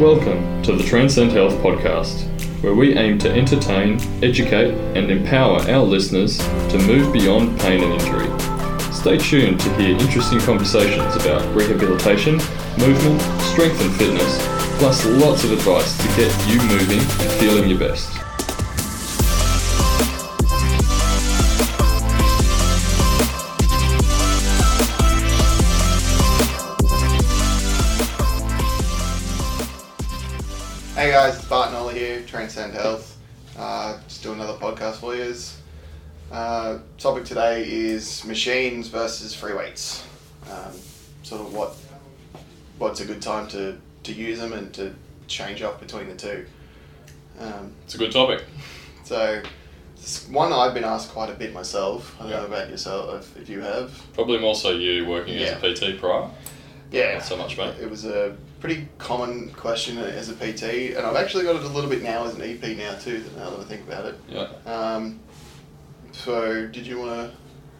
Welcome to the Transcend Health podcast, where we aim to entertain, educate, and empower our listeners to move beyond pain and injury. Stay tuned to hear interesting conversations about rehabilitation, movement, strength, and fitness, plus lots of advice to get you moving and feeling your best. Hey guys, it's Bart Nola here, Transcend Health. Uh, just doing another podcast for you. Uh, topic today is machines versus free weights. Um, sort of what what's a good time to, to use them and to change up between the two. Um, It's a good topic. so, it's one I've been asked quite a bit myself. I don't Yeah. know about yourself, if, if you have. Probably more so you working Yeah. as a PT prior. Yeah. Not so much, mate. It was a pretty common question as a PT, and I've actually got it a little bit now as an EP now too. Now that I think about it. Yeah. Um, so, did you want to?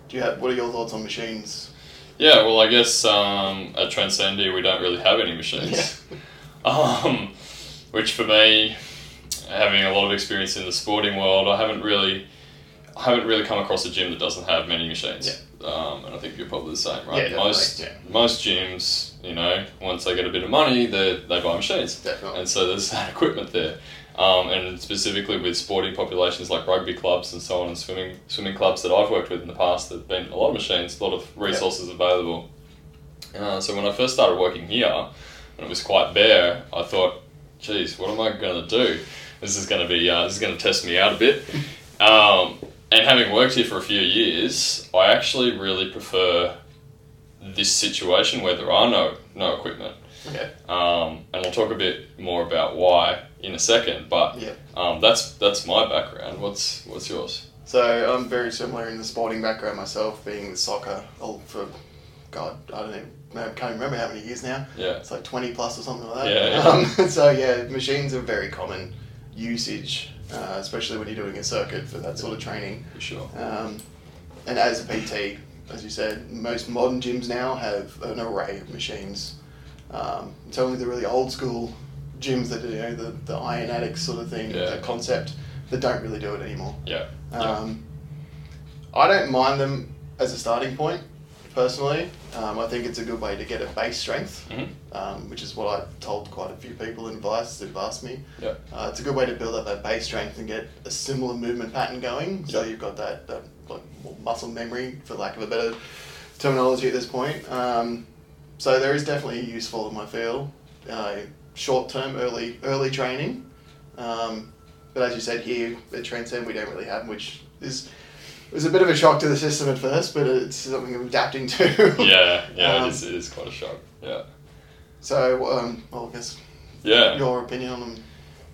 Do you have? What are your thoughts on machines? Yeah, well, I guess um, at Transcendia we don't really have any machines. Yeah. Um, which for me, having a lot of experience in the sporting world, I haven't really, I haven't really come across a gym that doesn't have many machines. Um, and I think you're probably the same, Yeah, right? definitely, most yeah. most gyms, you know, once they get a bit of money, they they buy machines. Definitely. And so there's that equipment there. Um, and specifically with sporting populations like rugby clubs and so on, and swimming swimming clubs that I've worked with in the past, there've been a lot of machines, a lot of resources available. Uh, so when I first started working here, and it was quite bare, I thought, geez, what am I going to do? This is going to be uh, this is going to test me out a bit. Um, and having worked here for a few years, I actually really prefer this situation where there are no no equipment. Okay. Um, and I'll talk a bit more about why in a second. But Yeah. um, that's that's my background. What's what's yours? So I'm very similar in the sporting background myself, being with soccer oh, for, God, I don't even, I can't remember how many years now. Yeah. It's like 20 plus or something like that. Yeah, yeah. Um, so yeah, machines are very common usage, uh, especially when you're doing a circuit for that sort of training. For sure. Um, and as a PT, as you said, most modern gyms now have an array of machines. Um, it's only the really old school gyms that you know the, the iron addicts sort of thing, Yeah. the concept that don't really do it anymore. Yeah. Yeah. Um, I don't mind them as a starting point, personally. Um, I think it's a good way to get a base strength, Mhm. Um, which is what I've told quite a few people in advice that have asked me. Yeah. Uh, it's a good way to build up that base strength and get a similar movement pattern going. So Yeah. you've got that, that like muscle memory, for lack of a better terminology at this point. Um, so there is definitely useful in my field. Uh, short term, early early training. Um, but as you said here at Transcend, we don't really have, which is it was a bit of a shock to the system at first, but it's something I'm adapting to. yeah. Yeah. Um, it, is, it is quite a shock. Yeah. So, um, well, I guess Yeah. your opinion on them.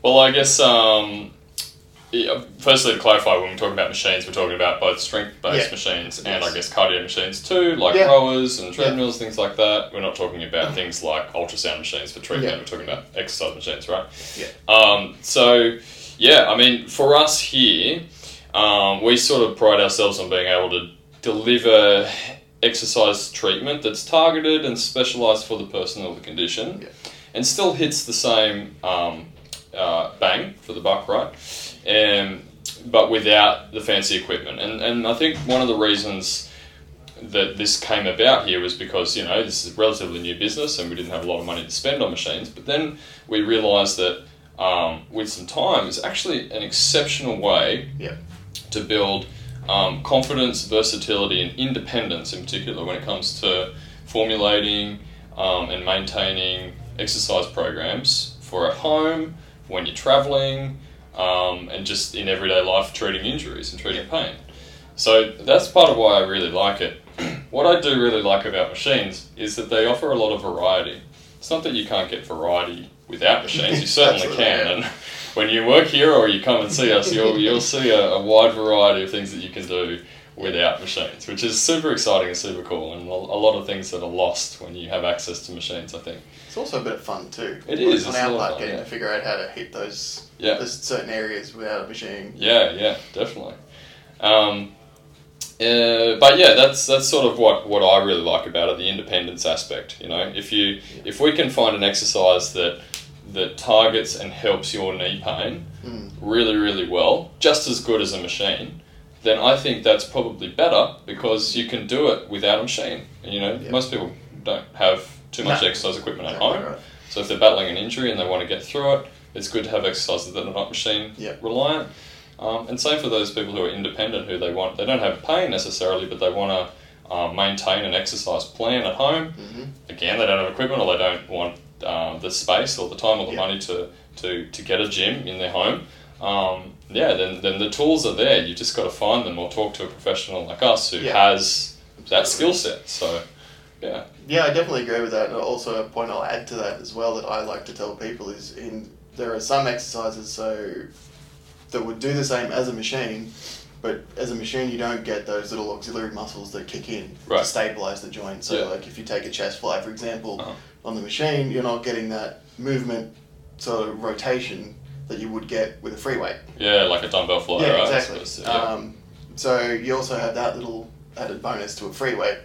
Well, I guess um, yeah, firstly to clarify, when we're talking about machines, we're talking about both strength-based Yeah. machines and Yes. I guess cardio machines too, like Yeah. rowers and treadmills, things like that. We're not talking about things like ultrasound machines for treatment. We're talking about exercise machines, right? Yeah. Um, so, yeah, I mean, for us here, um, we sort of pride ourselves on being able to deliver exercise treatment that's targeted and specialized for the person or the condition Yeah. and still hits the same um, uh, bang for the buck, right? Um, but without the fancy equipment. And, and I think one of the reasons that this came about here was because, you know, this is a relatively new business and we didn't have a lot of money to spend on machines. But then we realized that um, with some time, it's actually an exceptional way Yeah. to build um, confidence, versatility, and independence in particular when it comes to formulating um, and maintaining exercise programs for at home, when you're traveling, um, and just in everyday life treating injuries and treating pain. So that's part of why I really like it. what I do really like about machines is that they offer a lot of variety. It's not that you can't get variety without machines, you certainly can. Yeah. And when you work here or you come and see us, you'll, you'll see a, a wide variety of things that you can do without machines, which is super exciting and super cool, and a, a lot of things that are lost when you have access to machines, I think. It's also a bit of fun too. It Like, is, on it's our part, fun, getting yeah. to figure out how to hit those Yeah. those certain areas without a machine. Yeah, yeah, definitely. Um, uh, but yeah, that's that's sort of what, what I really like about it, the independence aspect. You know, if you if we can find an exercise that that targets and helps your knee pain Mm. really, really well, just as good as a machine, then I think that's probably better because you can do it without a machine. You know, Yeah. most people don't have too much No. exercise equipment at Exactly home. right. So if they're battling an injury and they want to get through it, it's good to have exercises that are not machine Yeah. reliant. Um, and same for those people who are independent, who they want, they don't have pain necessarily, but they want to um, maintain an exercise plan at home. Mhm. Again, they don't have equipment or they don't want um, the space or the time or the Yeah. money to, to, to get a gym in their home. Um, yeah, then, then the tools are there. You just got to find them or talk to a professional like us who Yeah. has that skill set. So, yeah. Yeah, I definitely agree with that. And also, a point I'll add to that as well that I like to tell people is in there are some exercises so that would do the same as a machine, but as a machine you don't get those little auxiliary muscles that kick in Right. to stabilize the joint. So, Yeah. like if you take a chest fly, for example, Uh-huh. on the machine, you're not getting that movement sort of rotation that you would get with a free weight. Yeah, like a dumbbell fly, yeah, right? exactly. Yeah. Um, so you also have that little added bonus to a free weight,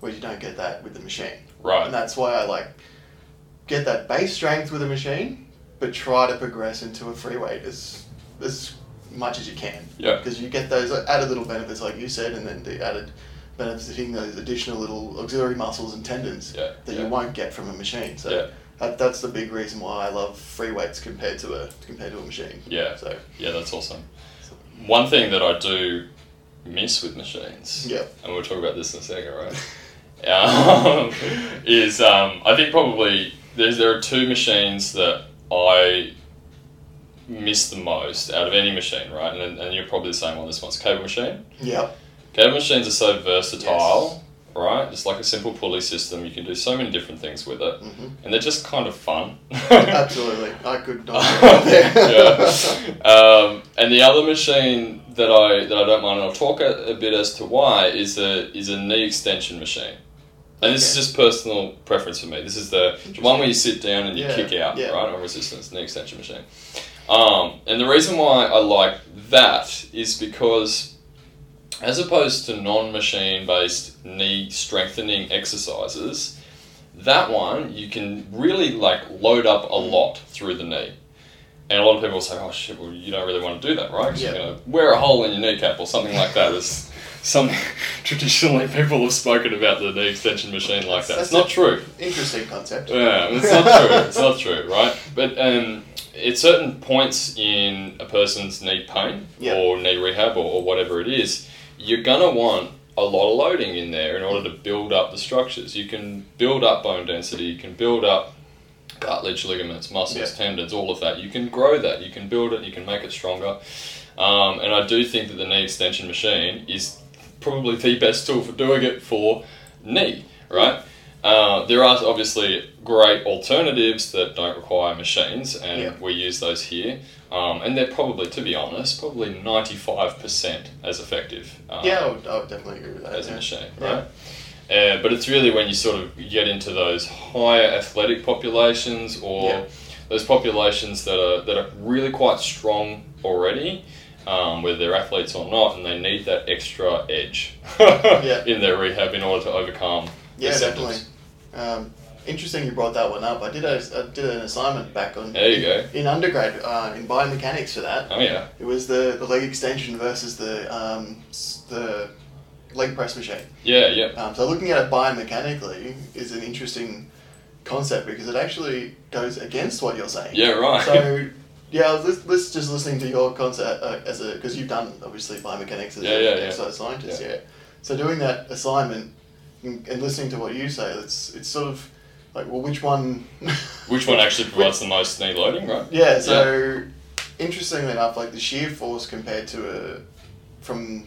where you don't get that with the machine. right. And that's why I like get that base strength with a machine, but try to progress into a free weight as as much as you can. Yeah. Because you get those added little benefits, like you said, and then the added benefits of hitting those additional little auxiliary muscles and tendons Yeah, that yeah. you won't get from a machine. So Yeah. that, that's the big reason why I love free weights compared to a compared to a machine. Yeah. So Yeah, that's awesome. One thing that I do miss with machines, yeah. and we'll talk about this in a second, right? um, is um, I think probably there's there are two machines that I miss the most out of any machine, right? And, and you're probably the same on this one. It's a cable machine. Yep. Cable machines are so versatile, right? It's like a simple pulley system. You can do so many different things with it, hmm and they're just kind of fun. Absolutely. I could not yeah. Um, and the other machine that I that I don't mind, and I'll talk a, a bit as to why, is a is a knee extension machine. And this is just personal preference for me. This is the the one where you sit down and you Yeah, kick out, yeah. right, on resistance, knee extension machine. Um, and the reason why I like that is because, as opposed to non-machine based knee strengthening exercises, that one you can really like load up a lot through the knee. And a lot of people say, "Oh shit, well you don't really want to do that, right? Yeah. you're gonna wear a hole in your kneecap or something like that." There's something traditionally people have spoken about the knee extension machine like that. That's It's not true. Interesting concept. Yeah, it's not true. It's not true, right? But um, at certain points in a person's knee pain or knee rehab or, or whatever it is, you're gonna want a lot of loading in there in order to build up the structures. You can build up bone density. You can build up cartilage, ligaments, muscles, Yeah. tendons, all of that. You can grow that. You can build it. You can make it stronger. Um, and I do think that the knee extension machine is probably the best tool for doing it for knee, right? Uh, there are obviously great alternatives that don't require machines, and Yeah. we use those here. Um, and they're probably, to be honest, probably 95% as effective. Um, Yeah, I would, I would definitely agree with that. as a yeah. machine, Yeah. right? Uh, but it's really when you sort of get into those higher athletic populations or Yeah. those populations that are that are really quite strong already, um, whether they're athletes or not, and they need that extra edge Yeah. in their rehab in order to overcome Yeah, definitely. Interesting you brought that one up. I did a I did an assignment back on There you go. in undergrad uh, in biomechanics for that. Oh yeah, It was the, the leg extension versus the um, the leg press machine. yeah, yeah, Um, so looking at it biomechanically is an interesting concept because it actually goes against what you're saying. yeah, right. So yeah, let's, let's just listening to your concept uh, as a because you've done obviously biomechanics as Yeah, an yeah, yeah. exercise scientist. Yeah. So doing that assignment and, and listening to what you say, it's it's sort of like well, which one? Which one actually provides the most knee loading, right? Yeah. So interestingly enough, like the shear force compared to a from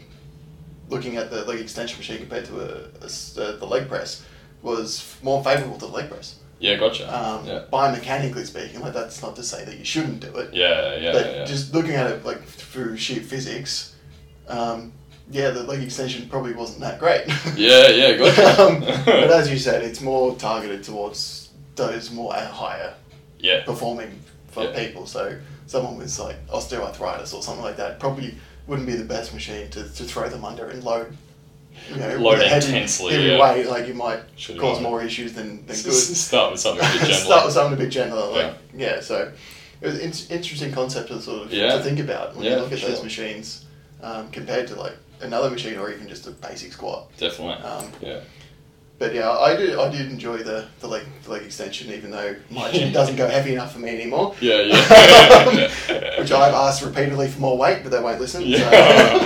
looking at the leg extension machine compared to a uh, the leg press was more favorable to the leg press. Yeah, gotcha. Um, yeah, Biomechanically speaking, like that's not to say that you shouldn't do it. yeah, yeah, but yeah. just looking at it like through sheer physics, um, yeah, the leg extension probably wasn't that great. Yeah, yeah, gotcha. um, but as you said, it's more targeted towards those more uh, higher yeah, performing for Yeah. people. So someone with like osteoarthritis or something like that probably wouldn't be the best machine to, to throw them under and load you know, Load intensely, heavy yeah. weight, like you might Should've cause more issues than, than good. Start with something a bit gentler. Start with something a bit gentler, like yeah. so it was an interesting concept to sort of Yeah. to think about when Yeah, you look at for those machines um, compared to like another machine or even just a basic squat. Definitely. Um, yeah. But yeah, I did I did enjoy the, the leg the leg extension, even though my gym doesn't go heavy enough for me anymore. Yeah, yeah. Which I've asked repeatedly for more weight, but they won't listen. Yeah.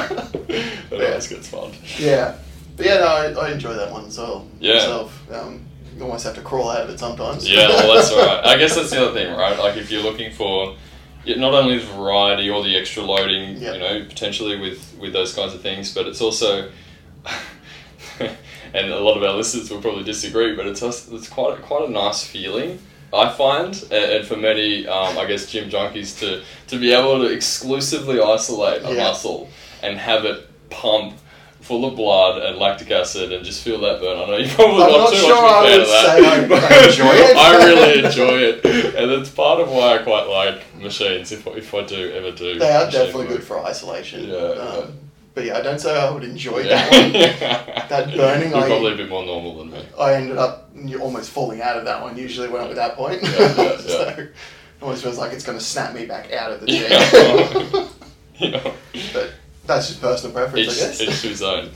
So. that always gets fun. yeah, but yeah, no, I, I enjoy that one as well. Yeah. Myself, um, you almost have to crawl out of it sometimes. Yeah, well, that's all right. I guess that's the other thing, right? Like, if you're looking for yeah, not only the variety or the extra loading, Yeah. you know, potentially with with those kinds of things, but it's also, and a lot of our listeners will probably disagree, but it's also, it's quite a, quite a nice feeling. I find, and, and for many, um, I guess, gym junkies to to be able to exclusively isolate a Yeah. muscle and have it pump full of blood and lactic acid and just feel that burn. I know you probably I'm not not too sure much I would of that. say I- enjoy it. I really enjoy it, and it's part of why I quite like machines. If if I do ever do, They are definitely work. good for isolation. Yeah, Um, yeah. But yeah, I don't say I would enjoy Yeah. that one. That burning, You're I- probably a bit more normal than me. I ended up almost falling out of that one usually when I'm at that point. So it almost feels like it's going to snap me back out of the gym. Yeah. That's just personal preference, Each, I guess. each to his own.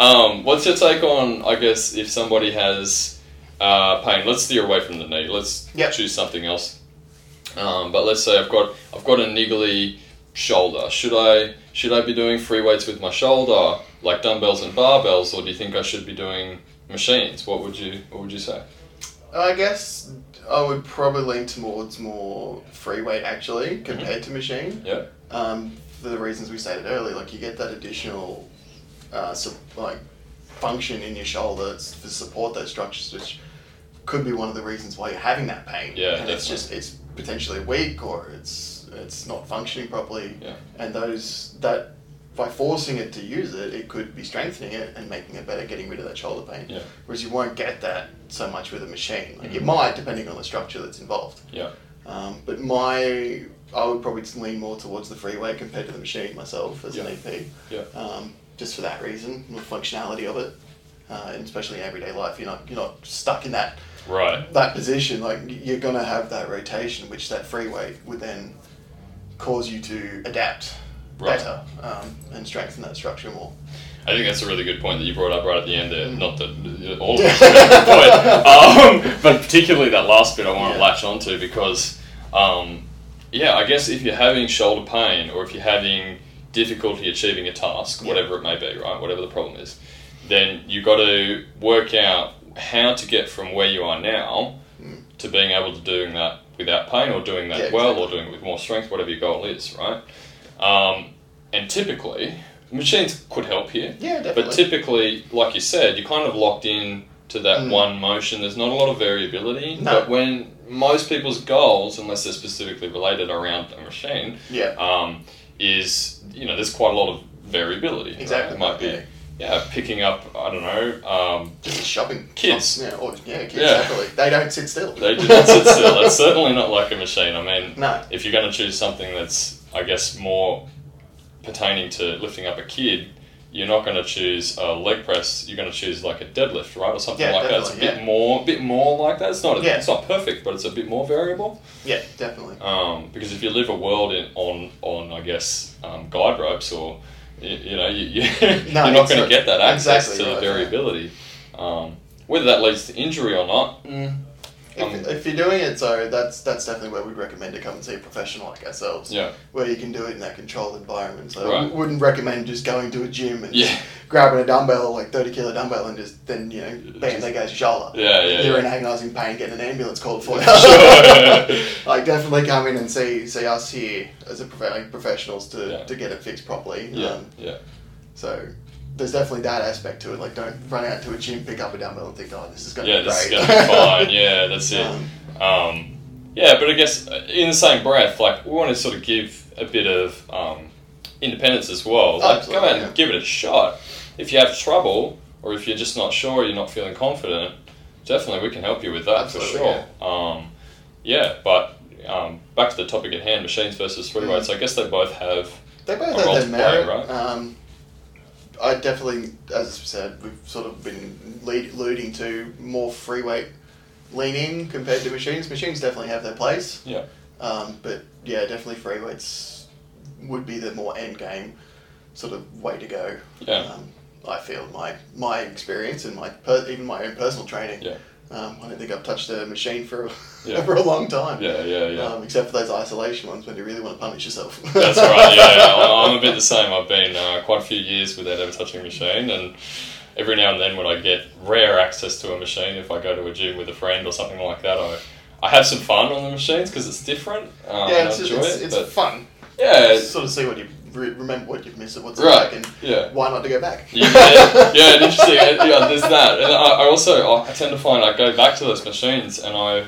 Um, what's your take on, I guess, if somebody has uh, pain? Let's steer away from the knee. Let's Yep. choose something else. Um, but let's say I've got I've got a niggly shoulder. Should I should I be doing free weights with my shoulder, like dumbbells and barbells, or do you think I should be doing machines? What would you What would you say? I guess I would probably lean towards more free weight actually compared to machine. Yeah. Um, for the reasons we stated earlier, like you get that additional, uh, su- like function in your shoulder to support those structures, which could be one of the reasons why you're having that pain. Yeah, and it's just it's potentially weak or it's it's not functioning properly. Yeah. And those that by forcing it to use it, it could be strengthening it and making it better, getting rid of that shoulder pain. Yeah. Whereas you won't get that so much with a machine. Like you Mhm. might, depending on the structure that's involved. Yeah. Um, but my, I would probably lean more towards the free weight compared to the machine myself as Yeah. an EP. Yeah. Um, just for that reason, the functionality of it, uh, and especially in everyday life, you're not you're not stuck in that Right. that position. Like you're gonna have that rotation, which that free weight would then cause you to adapt Right. better um, and strengthen that structure more. I think that's a really good point that you brought up right at the end there. Mm. Not that uh, all of a point, um, but particularly that last bit I want to Yeah. latch onto because, um, yeah, I guess if you're having shoulder pain or if you're having difficulty achieving a task, whatever it may be, right, whatever the problem is, then you've got to work out how to get from where you are now Mm. to being able to doing that without pain or doing that Yeah, well exactly. or doing it with more strength, whatever your goal is, right? Um, and typically, machines could help here. Yeah, definitely. But typically, like you said, you're kind of locked in to that Mm. one motion. There's not a lot of variability. No. But when most people's goals, unless they're specifically related around a machine, yeah, um, is you know there's quite a lot of variability. right? Exactly, It might be yeah. yeah picking up I don't know um, just shopping Kids. Yeah, or, yeah, kids. Yeah. Definitely, they don't sit still. they do not sit still. That's certainly not like a machine. I mean, No. if you're going to choose something that's I guess more pertaining to lifting up a kid, you're not going to choose a leg press. You're going to choose like a deadlift, right, or something Yeah, like that. It's a bit more, bit more like that. It's not, Yeah. it's not perfect, but it's a bit more variable. Yeah, definitely. Um, because if you live a world in, on, on I guess, um, guide ropes, or you, you know, you, you No, you're not going to get that access exactly to the right, yeah. variability. Um, whether that leads to injury or not, mm, If, Um, if you're doing it, so that's that's definitely where we'd recommend to come and see a professional like ourselves. yeah, Where you can do it in that controlled environment. So Right. I wouldn't recommend just going to a gym and Yeah. grabbing a dumbbell, like 30 kilo dumbbell, and just then, you know, bam, Just- there goes your shoulder. Yeah, yeah, You're yeah. in agonising pain, getting an ambulance called for you. Sure. like, definitely come in and see see us here as a prof- like, professionals to, Yeah. to get it fixed properly. yeah, Um, yeah. so there's definitely that aspect to it. Like, don't run out to a gym, pick up a dumbbell, and think, oh, this is going to Yeah, be this is going to be fine. Yeah, that's it. Um, Um, yeah, but I guess uh, in the same breath, like we want to sort of give a bit of um, independence as well. Like, go out yeah. and give it a shot. If you have trouble, or if you're just not sure, you're not feeling confident, definitely we can help you with that Absolutely, for sure. Um, yeah, but um, back to the topic at hand: machines versus free Mm. weights. I guess they both have. They both have their play, merit. right? Um, I definitely, as I said, we've sort of been lead, alluding to more free weight leaning compared to machines. Machines definitely have their place. Yeah. Um, but yeah, definitely free weights would be the more end game sort of way to go. Yeah. Um, I feel my my experience and my per, even my own personal training. Yeah. Um, I don't think I've touched a machine for Yeah. for a long time. Yeah, yeah, yeah. Um, except for those isolation ones when you really want to punish yourself. That's right. Yeah, yeah. I'm a bit the same. I've been uh, quite a few years without ever touching a machine, and every now and then when I get rare access to a machine, if I go to a gym with a friend or something like that, I I have some fun on the machines because it's different. Um, yeah, it's, just, it's, it. it's fun. yeah, Sort of see what you re- remember, what you've missed, and what's Right, like, and yeah. why not to go back. Yeah, yeah, interesting. Yeah, there's that, and I, I also I tend to find I go back to those machines, and I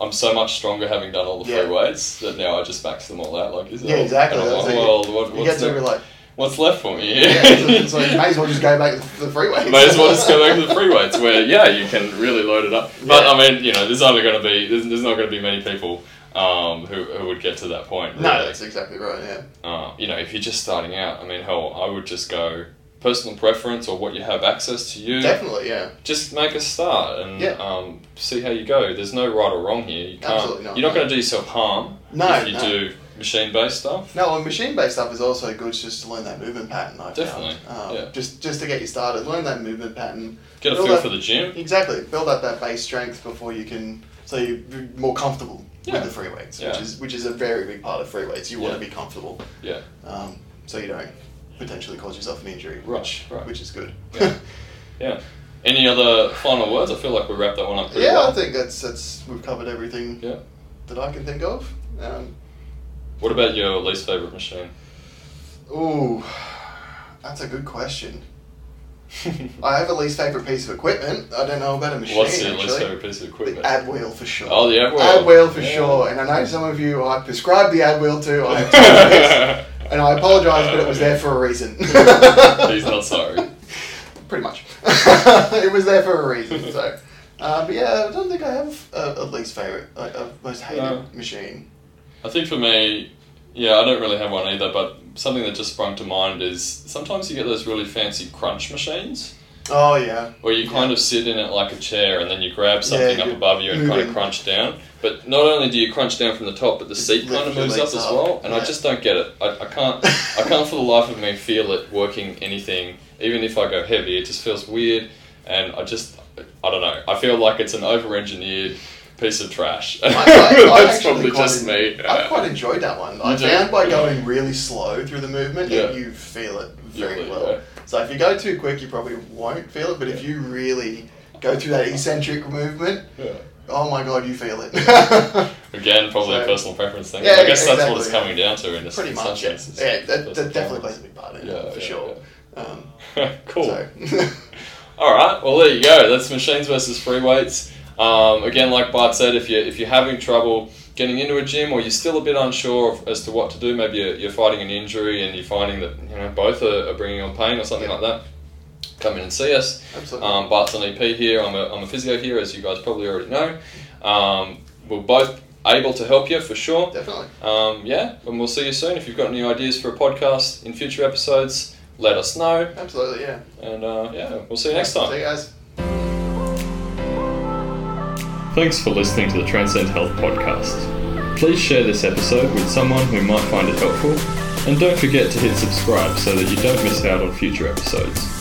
I'm so much stronger having done all the free Yeah. weights that now I just max them all out. Like, is it Yeah, all- exactly. and like, well, what, what's, the- like, what's left for me? yeah, so, so you may as well just go back to the free weights. May as well just go back to the free weights where yeah you can really load it up. But Yeah. I mean you know there's only going to be there's, there's not going to be many people um, who, who would get to that point. No, that's exactly right. Yeah. uh, you know if you're just starting out, I mean hell I would just go personal preference or what you have access to you. Definitely. Yeah. Just make a start and Yeah. um, see how you go. There's no right or wrong here. You can't. Absolutely not, You're not no. going to do yourself harm No, if you no. do machine based stuff. No, and machine-based stuff is also good just to learn that movement pattern. I Definitely. Um, yeah. Just just to get you started, learn that movement pattern. Get a feel up- for the gym. Exactly. Build up that base strength before you can, so you're more comfortable Yeah. with the free weights, Yeah. which is which is a very big part of free weights. You want to be comfortable, Yeah. um, so you don't potentially cause yourself an injury, Right, which right. which is good. Yeah. Yeah. Any other final words? I feel like we wrapped that one up pretty Yeah, well. I think that's that's we've covered everything Yeah. that I can think of. Um, What about your least favorite machine? ooh, that's a good question. I have a least favorite piece of equipment. I don't know about a machine. What's your actually. least favorite piece of equipment? The ab wheel for sure. Oh, the ab wheel. Ab wheel for Yeah. sure. And I know some of you I prescribed the ab wheel to. I have told you this, and I apologise, but it was there for a reason. He's not sorry. Pretty much. it was there for a reason. So, uh, but yeah, I don't think I have a, a least favorite, like a most hated No. machine. I think for me, yeah, I don't really have one either, but something that just sprung to mind is sometimes you get those really fancy crunch machines Oh yeah. where you kind of sit in it like a chair and then you grab something up above you and kind of crunch down. But not only do you crunch down from the top, but the seat kind of moves up legs as well. And I just don't get it. I, I can't. I can't for the life of me feel it working anything. Even if I go heavy, it just feels weird. And I just, I don't know. I feel like it's an over-engineered piece of trash. I, I, I That's actually probably quite just en- me. I quite enjoyed that one. I You do? found by going really slow through the movement, Yeah. you feel it very Yeah, well. yeah. So if you go too quick, you probably won't feel it. But if you really go through that eccentric movement, Yeah. oh my god, you feel it. Again, probably a personal preference thing. Yeah, I guess that's what exactly, it's yeah. coming down to in a Pretty much, some yeah. Yeah, that, that definitely plays a big part in Yeah, it, for yeah, sure. Um, cool. so, All right. Well, there you go. That's machines versus free weights. Um, again, like Bart said, if you're, if you're having trouble getting into a gym or you're still a bit unsure of, as to what to do, maybe you're, you're fighting an injury and you're finding that you know both are, are bringing on pain or something Yeah. like that, come in and see us. absolutely. Um, Bart's an EP here. I'm a, I'm a physio here, as you guys probably already know. Um, we're both able to help you for sure. definitely. Um, yeah, and we'll see you soon. If you've got any ideas for a podcast in future episodes, let us know. Absolutely, yeah. And uh, yeah, we'll see you next time. See you guys. Thanks for listening to the Transcend Health podcast. Please share this episode with someone who might find it helpful, and don't forget to hit subscribe so that you don't miss out on future episodes.